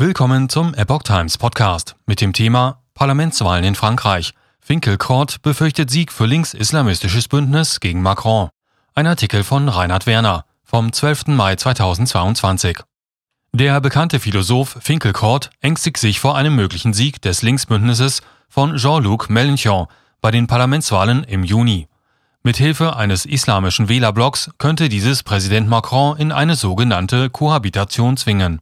Willkommen zum Epoch Times Podcast mit dem Thema Parlamentswahlen in Frankreich. Finkelkraut befürchtet Sieg für links-islamistisches Bündnis gegen Macron. Ein Artikel von Reinhard Werner vom 12. Mai 2022. Der bekannte Philosoph Finkelkraut ängstigt sich vor einem möglichen Sieg des Linksbündnisses von Jean-Luc Mélenchon bei den Parlamentswahlen im Juni. Mithilfe eines islamischen Wählerblocks könnte dieses Präsident Macron in eine sogenannte Kohabitation zwingen.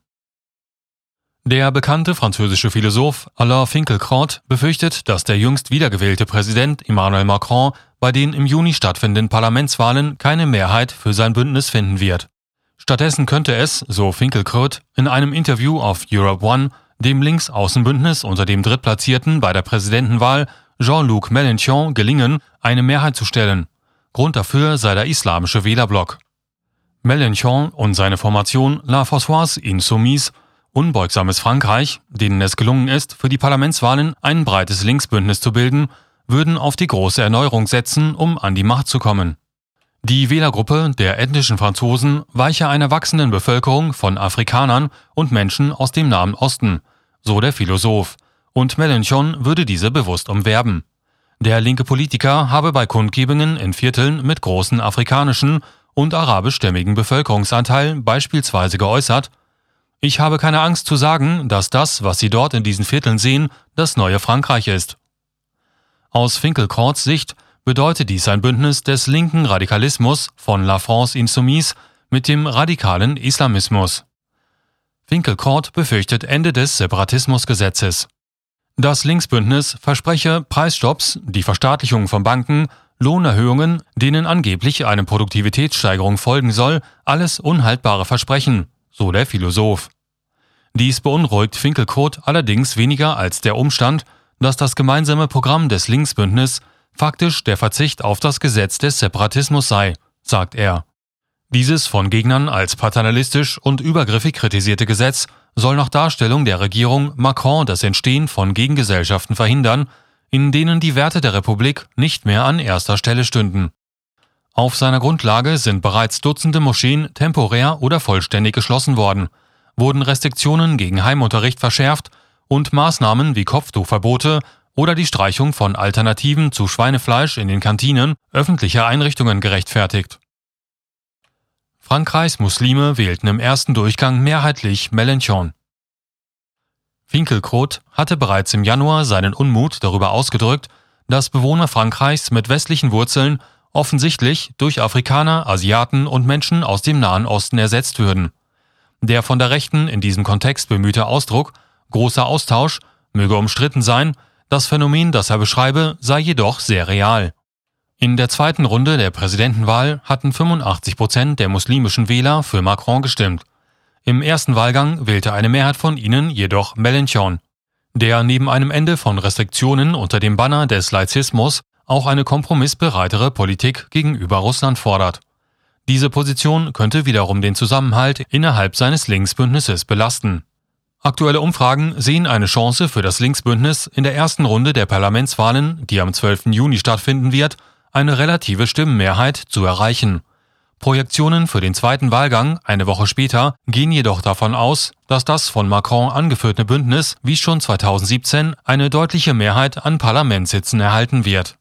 Der bekannte französische Philosoph Alain Finkielkraut befürchtet, dass der jüngst wiedergewählte Präsident Emmanuel Macron bei den im Juni stattfindenden Parlamentswahlen keine Mehrheit für sein Bündnis finden wird. Stattdessen könnte es, so Finkielkraut, in einem Interview auf Europe One dem Linksaußenbündnis unter dem Drittplatzierten bei der Präsidentenwahl Jean-Luc Mélenchon gelingen, eine Mehrheit zu stellen. Grund dafür sei der islamische Wählerblock. Mélenchon und seine Formation La Françoise Insoumise unbeugsames Frankreich, denen es gelungen ist, für die Parlamentswahlen ein breites Linksbündnis zu bilden, würden auf die große Erneuerung setzen, um an die Macht zu kommen. Die Wählergruppe der ethnischen Franzosen weiche einer wachsenden Bevölkerung von Afrikanern und Menschen aus dem Nahen Osten, so der Philosoph, und Mélenchon würde diese bewusst umwerben. Der linke Politiker habe bei Kundgebungen in Vierteln mit großen afrikanischen und arabischstämmigen Bevölkerungsanteil beispielsweise geäußert, ich habe keine Angst zu sagen, dass das, was Sie dort in diesen Vierteln sehen, das neue Frankreich ist. Aus Finkelkraut's Sicht bedeutet dies ein Bündnis des linken Radikalismus von La France Insoumise mit dem radikalen Islamismus. Finkelkraut befürchtet Ende des Separatismusgesetzes. Das Linksbündnis verspreche Preisstopps, die Verstaatlichung von Banken, Lohnerhöhungen, denen angeblich eine Produktivitätssteigerung folgen soll, alles unhaltbare Versprechen, so der Philosoph. Dies beunruhigt Finkelkot allerdings weniger als der Umstand, dass das gemeinsame Programm des Linksbündnis faktisch der Verzicht auf das Gesetz des Separatismus sei, sagt er. Dieses von Gegnern als paternalistisch und übergriffig kritisierte Gesetz soll nach Darstellung der Regierung Macron das Entstehen von Gegengesellschaften verhindern, in denen die Werte der Republik nicht mehr an erster Stelle stünden. Auf seiner Grundlage sind bereits Dutzende Moscheen temporär oder vollständig geschlossen worden, wurden Restriktionen gegen Heimunterricht verschärft und Maßnahmen wie Kopftuchverbote oder die Streichung von Alternativen zu Schweinefleisch in den Kantinen öffentlicher Einrichtungen gerechtfertigt. Frankreichs Muslime wählten im ersten Durchgang mehrheitlich Mélenchon. Finkelkrot hatte bereits im Januar seinen Unmut darüber ausgedrückt, dass Bewohner Frankreichs mit westlichen Wurzeln offensichtlich durch Afrikaner, Asiaten und Menschen aus dem Nahen Osten ersetzt würden. Der von der Rechten in diesem Kontext bemühte Ausdruck großer Austausch möge umstritten sein, das Phänomen, das er beschreibe, sei jedoch sehr real. In der zweiten Runde der Präsidentenwahl hatten 85 Prozent der muslimischen Wähler für Macron gestimmt. Im ersten Wahlgang wählte eine Mehrheit von ihnen jedoch Mélenchon, der neben einem Ende von Restriktionen unter dem Banner des Laizismus auch eine kompromissbereitere Politik gegenüber Russland fordert. Diese Position könnte wiederum den Zusammenhalt innerhalb seines Linksbündnisses belasten. Aktuelle Umfragen sehen eine Chance für das Linksbündnis in der ersten Runde der Parlamentswahlen, die am 12. Juni stattfinden wird, eine relative Stimmenmehrheit zu erreichen. Projektionen für den zweiten Wahlgang eine Woche später gehen jedoch davon aus, dass das von Macron angeführte Bündnis wie schon 2017 eine deutliche Mehrheit an Parlamentssitzen erhalten wird